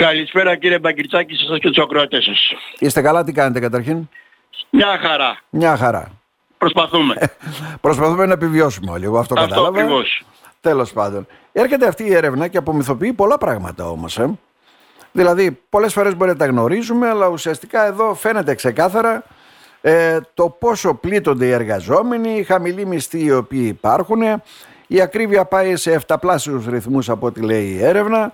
Καλησπέρα κύριε Μπαγκριτσάκη σε εσάς και τους ακροατές σας. Είστε καλά, τι κάνετε καταρχήν; Μια χαρά. Μια χαρά. Προσπαθούμε. Προσπαθούμε να επιβιώσουμε όλοι. Εγώ αυτό, Αυτό κατάλαβα. ακριβώς. Τέλος πάντων. Έρχεται αυτή η έρευνα και απομυθοποιεί πολλά πράγματα όμως. Ε. Δηλαδή, πολλές φορές μπορεί να τα γνωρίζουμε, αλλά ουσιαστικά εδώ φαίνεται ξεκάθαρα ε, το πόσο πλήττονται οι εργαζόμενοι, οι χαμηλοί μισθοί οι οποίοι υπάρχουν, η ακρίβεια πάει σε εφταπλάσιους ρυθμούς από ό,τι λέει η έρευνα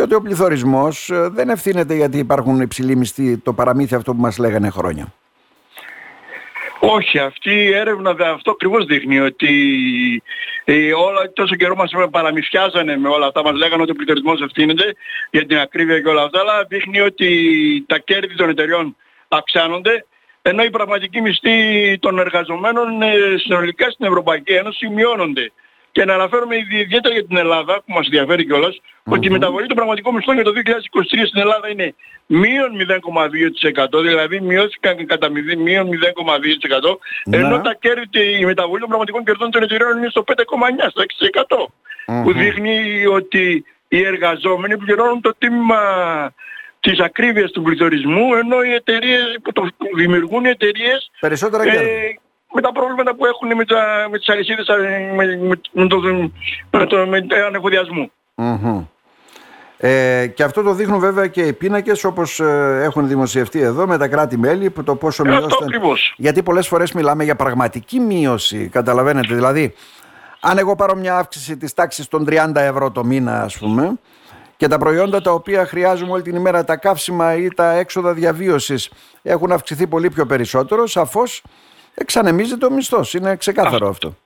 και ότι ο πληθωρισμός ε, δεν ευθύνεται γιατί υπάρχουν υψηλοί μισθοί, το παραμύθι αυτό που μας λέγανε χρόνια. Όχι, αυτή η έρευνα δε- αυτό ακριβώς δείχνει ότι ε, όλα, τόσο καιρό μας παραμυθιάζανε με όλα αυτά, μας λέγανε ότι ο πληθωρισμός ευθύνεται για την ακρίβεια και όλα αυτά, αλλά δείχνει ότι τα κέρδη των εταιριών αυξάνονται, ενώ οι πραγματικοί μισθοί των εργαζομένων ε, συνολικά στην Ευρωπαϊκή Ένωση μειώνονται. Και να αναφέρουμε ήδη- ιδιαίτερα για την Ελλάδα, που μας ενδιαφέρει κιόλας, ότι η μεταβολή των πραγματικών μισθών για το 2023 στην Ελλάδα είναι μείον 0,2%, δηλαδή μειώθηκαν κατά μηδέ- μείον 0,2%, ενώ Ναι. τα κέρδη, η μεταβολή των πραγματικών κερδών των εταιρεών είναι στο 5,9%, στο 6%. Που δείχνει ότι οι εργαζόμενοι πληρώνουν το τίμημα της ακρίβειας του πληθωρισμού, ενώ οι εταιρείες που το δημιουργούν οι εταιρείες Περισσότερα ε, κέρδη. Με τα προβλήματα που έχουν με, τα, με τις αλυσίδες ε, με, με, με το, με το με, το ανεφοδιασμού. Μμμ. Ε, και αυτό το δείχνουν βέβαια και οι πίνακες όπως ε, έχουν δημοσιευτεί εδώ με τα κράτη-μέλη που το πόσο Ε, αυτό μειώσταν. ακριβώς. Γιατί πολλές φορές μιλάμε για πραγματική μείωση, καταλαβαίνετε. Δηλαδή, αν εγώ πάρω μια αύξηση της τάξης των 30 ευρώ το μήνα ας πούμε και τα προϊόντα τα οποία χρειάζομαι όλη την ημέρα, τα καύσιμα ή τα έξοδα διαβίωσης έχουν αυξηθεί πολύ πιο περισσότερο, σαφώς εξανεμίζεται ο μισθός. Είναι ξεκάθαρο αυτό.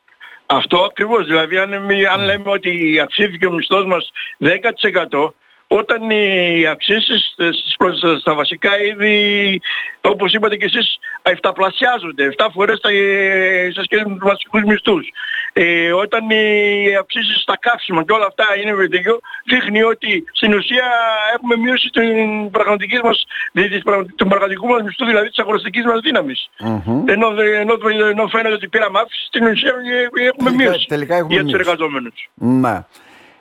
Αυτό ακριβώς. Δηλαδή αν, εμεί- αν λέμε ότι αυξήθηκε ο μισθός μας 10% όταν οι αυξήσεις ε, στις προ- στα βασικά είδη, όπως είπατε και εσείς, εφταπλασιάζονται, 7 φορές τα, ε, σε σχέση με τους βασικούς μισθούς. Ε, όταν οι αυξήσεις στα καύσιμα και όλα αυτά είναι βεντεγιο, δείχνει ότι στην ουσία έχουμε μείωση την πραγματικής μας, δι- της πραγμα- του πραγματικού μας μισθού, δηλαδή της αγοραστικής μας δύναμης. Μμμ. Ενώ, δε- ενώ, ενώ φαίνεται ότι πήραμε αύξηση, στην ουσία ε, έχουμε Τελικά- μείωση τελικά έχουμε για τους μείωση. εργαζόμενους. Ναι.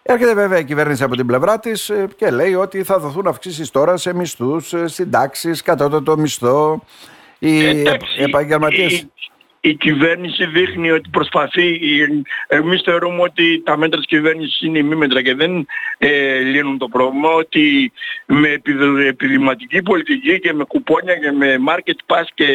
Έρχεται βέβαια η κυβέρνηση από την πλευρά της και λέει ότι θα δοθούν αυξήσεις τώρα σε μισθούς, συντάξεις, κατώτατο μισθό. Οι Εντάξει, επαγγελματίε. Η, η κυβέρνηση δείχνει ότι προσπαθεί, η- εμείς θεωρούμε ότι τα μέτρα της κυβέρνησης είναι ημίμετρα και δεν ε, λύνουν το πρόβλημα, ότι με επιδο- επιδηματική πολιτική και με κουπόνια και με market pass και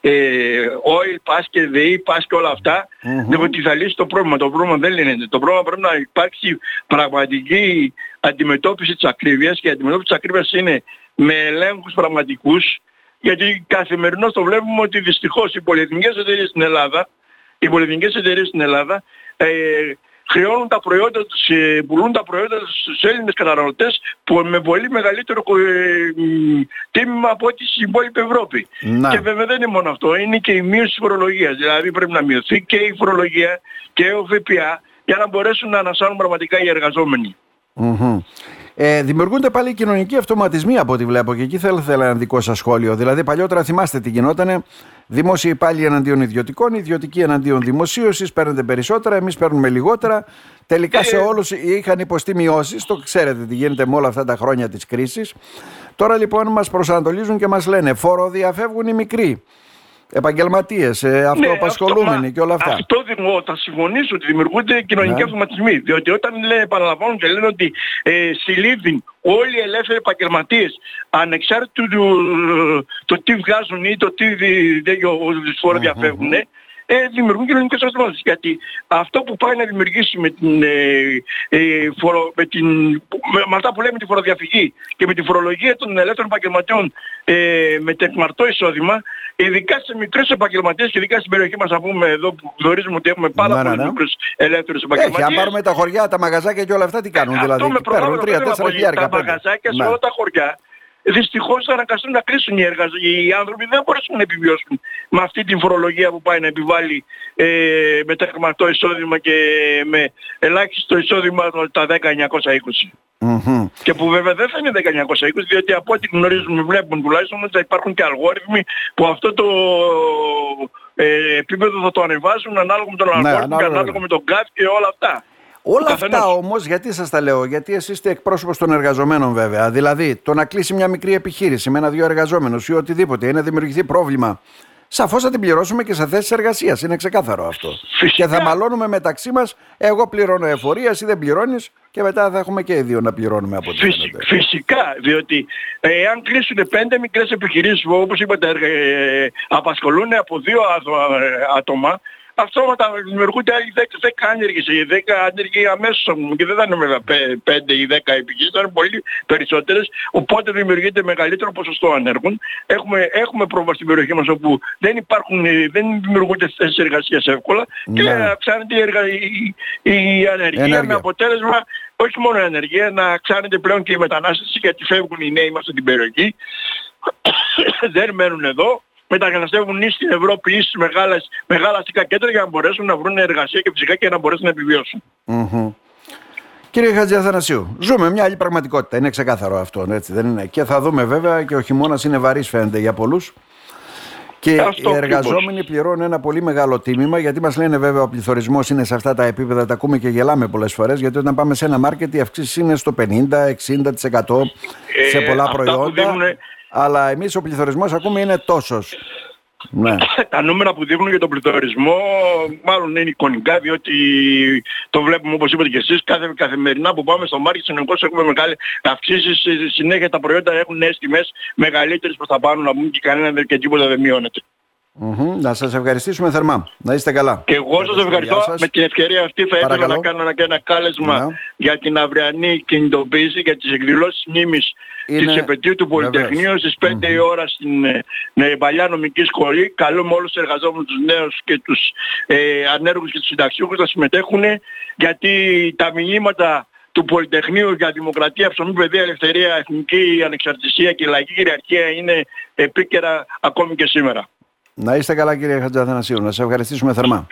ε, oil pass και ΔΕΗ pass και όλα αυτά, δεν ότι θα λύσει το πρόβλημα. Το πρόβλημα δεν λύνεται. Το πρόβλημα πρέπει να υπάρξει πραγματική αντιμετώπιση της ακρίβειας και η αντιμετώπιση της ακρίβειας είναι με ελέγχους πραγματικούς γιατί καθημερινώς το βλέπουμε ότι δυστυχώς οι πολυεθνικές εταιρείες στην Ελλάδα, οι πολυεθνικές εταιρείες στην Ελλάδα ε, χρεώνουν τα προϊόντα τους, ε, πουλούν τα προϊόντα τους στους Έλληνες καταναλωτές που με πολύ μεγαλύτερο ε, μ, τίμημα από ό,τι στην υπόλοιπη Ευρώπη. Να. Και βέβαια δεν είναι μόνο αυτό, είναι και η μείωση της φορολογίας. Δηλαδή πρέπει να μειωθεί και η φορολογία και ο ΦΠΑ για να μπορέσουν να ανασάνουν πραγματικά οι εργαζόμενοι. Μμμ. Ε, δημιουργούνται πάλι κοινωνικοί αυτοματισμοί από ό,τι βλέπω και εκεί θέλω, θέλω ένα δικό σας σχόλιο. Δηλαδή, παλιότερα θυμάστε τι γινότανε. Δημόσιοι υπάλληλοι εναντίον ιδιωτικών, ιδιωτικοί εναντίον δημοσίωσης, παίρνετε περισσότερα, εμείς παίρνουμε λιγότερα. Τελικά σε Ε, όλους είχαν υποστεί μειώσεις, το ξέρετε τι γίνεται με όλα αυτά τα χρόνια της κρίσης. Τώρα λοιπόν μας προσανατολίζουν και μας λένε φοροδιαφεύγουν οι μικροί. Επαγγελματίες, ε, αυτοαπασχολούμενοι αυτό- και όλα αυτά. Αυτό δημο- θα συμφωνήσω ότι δημιουργούνται κοινωνικοί Ναι. αυτοματισμοί. Διότι όταν λένε, επαναλαμβάνουν και λένε ότι ε, συλλήβδιν όλοι οι ελεύθεροι επαγγελματίες ανεξάρτητου του το τι βγάζουν ή το τι δι- δι- δι- φόρο διαφεύγουν, ε, δημιουργούν κοινωνικές αυτοματισμούς. Γιατί αυτό που πάει να δημιουργήσει με, την, ε, ε, φορο, με, την, με, με αυτά που λέμε τη φοροδιαφυγή και με τη φορολογία των ελεύθερων επαγγελματιών ε, με τεκμαρτό εισόδημα, ειδικά σε μικρές επαγγελματίες και ειδικά στην περιοχή μας, να πούμε εδώ που γνωρίζουμε ότι έχουμε πάρα Ναι, ναι, πολλούς ναι. μικρούς ελεύθερους Έχει, επαγγελματίες. αν πάρουμε τα χωριά, τα μαγαζάκια και όλα αυτά, τι κάνουν. Αυτό δηλαδή, με παίρνουν προλάβαινε τρία, βέβαια τέσσερα πολύ. χιλιάρικα. Τα πέντε. μαγαζάκια σε Ναι. όλα τα χωριά δυστυχώς θα αναγκαστούν να κλείσουν οι εργαζόμενοι. Οι άνθρωποι δεν μπορέσουν να επιβιώσουν με αυτή την φορολογία που πάει να επιβάλλει ε, με τεκμαρτό εισόδημα και με ελάχιστο εισόδημα τα 10.920. Μμμ. Και που βέβαια δεν θα είναι 1920, διότι από ό,τι γνωρίζουμε, βλέπουν τουλάχιστον ότι θα υπάρχουν και αλγόριθμοι που αυτό το ε, επίπεδο θα το ανεβάσουν ανάλογα με τον Ναι, αλγόριθμο και ανάλογα, ανάλογα βέβαια. με τον ΚΑΤ και όλα αυτά. Όλα αυτά όμως, γιατί σας τα λέω, γιατί εσείς είστε εκπρόσωπος των εργαζομένων βέβαια. Δηλαδή, το να κλείσει μια μικρή επιχείρηση με ένα-δύο εργαζόμενους ή οτιδήποτε ή να δημιουργηθεί πρόβλημα σαφώς θα την πληρώσουμε και σε θέσεις εργασίας. Είναι ξεκάθαρο αυτό. Φυσικά. Και θα μαλώνουμε μεταξύ μας, εγώ πληρώνω εφορία, εσύ δεν πληρώνεις και μετά θα έχουμε και οι δύο να πληρώνουμε από ό,τι Φυσικά, διότι ε, αν κλείσουν πέντε μικρές επιχειρήσεις που όπως είπατε ε, απασχολούν από δύο ε, άτομα, αυτόματα δημιουργούνται άλλοι 10, 10 άνεργοι, 10 άνεργοι αμέσως και δεν θα είναι βέβαια 5 ή 10 επιχείρησεις, θα είναι πολύ περισσότερες, οπότε δημιουργείται μεγαλύτερο ποσοστό ανέργων. Έχουμε, έχουμε πρόβλημα στην περιοχή μας όπου δεν υπάρχουν, δεν δημιουργούνται θέσεις εργασίας εύκολα και ναι. αυξάνεται η, εργα... η, η ανεργία, ενέργεια. με αποτέλεσμα όχι μόνο η ανεργία, να αυξάνεται πλέον και η μετανάστευση γιατί φεύγουν οι νέοι μας στην περιοχή, δεν μένουν εδώ μεταγεναστεύουν ή στην Ευρώπη ή στις μεγάλες, μεγάλα αστικά κέντρα για να μπορέσουν να βρουν εργασία και φυσικά και να μπορέσουν να επιβιώσουν. Mm-hmm. Κύριε Χατζιαθανασίου, ζούμε μια άλλη πραγματικότητα. Είναι ξεκάθαρο αυτό, έτσι δεν είναι; Και θα δούμε βέβαια και ο χειμώνας είναι βαρύς, φαίνεται για πολλούς. Και αυτό οι εργαζόμενοι πληρώνουν ένα πολύ μεγάλο τίμημα γιατί μας λένε βέβαια ο πληθωρισμός είναι σε αυτά τα επίπεδα, τα ακούμε και γελάμε πολλές φορές. Γιατί όταν πάμε σε ένα μάρκετ οι αυξήσεις είναι στο 50-60% σε ε, πολλά προϊόντα. Αλλά εμείς ο πληθωρισμός ακούμε είναι τόσος. Ναι. Τα νούμερα που δείχνουν για τον πληθωρισμό μάλλον είναι εικονικά διότι το βλέπουμε όπως είπατε και εσείς κάθε, καθημερινά που πάμε στο μάρκετ συνεχώς έχουμε μεγάλες αυξήσεις συνέχεια τα προϊόντα έχουν νέες τιμές μεγαλύτερες προς τα πάνω να μπουν και κανένα και τίποτα δεν μειώνεται. Mm-hmm. Να σας ευχαριστήσουμε θερμά. Να είστε καλά. Και εγώ σας ευχαριστώ. Σας. Με την ευκαιρία αυτή θα ήθελα να κάνω και ένα κάλεσμα ναι. για την αυριανή κινητοποίηση για τις εκδηλώσεις μνήμης Είναι... της επαιτίου του Πολυτεχνείου στις 5 mm-hmm. η ώρα στην ε, παλιά νομική σχολή. Καλούμε όλους τους εργαζόμενους τους νέους και τους ε, ανέργους και τους συνταξιούχους να συμμετέχουν γιατί τα μηνύματα του Πολυτεχνείου για δημοκρατία, ψωμί, παιδεία, ελευθερία, εθνική ανεξαρτησία και λαϊκή κυριαρχία είναι επίκαιρα ακόμη και σήμερα. Να είστε καλά κύριε Χατζαθανασίου. Να σας ευχαριστήσουμε θερμά.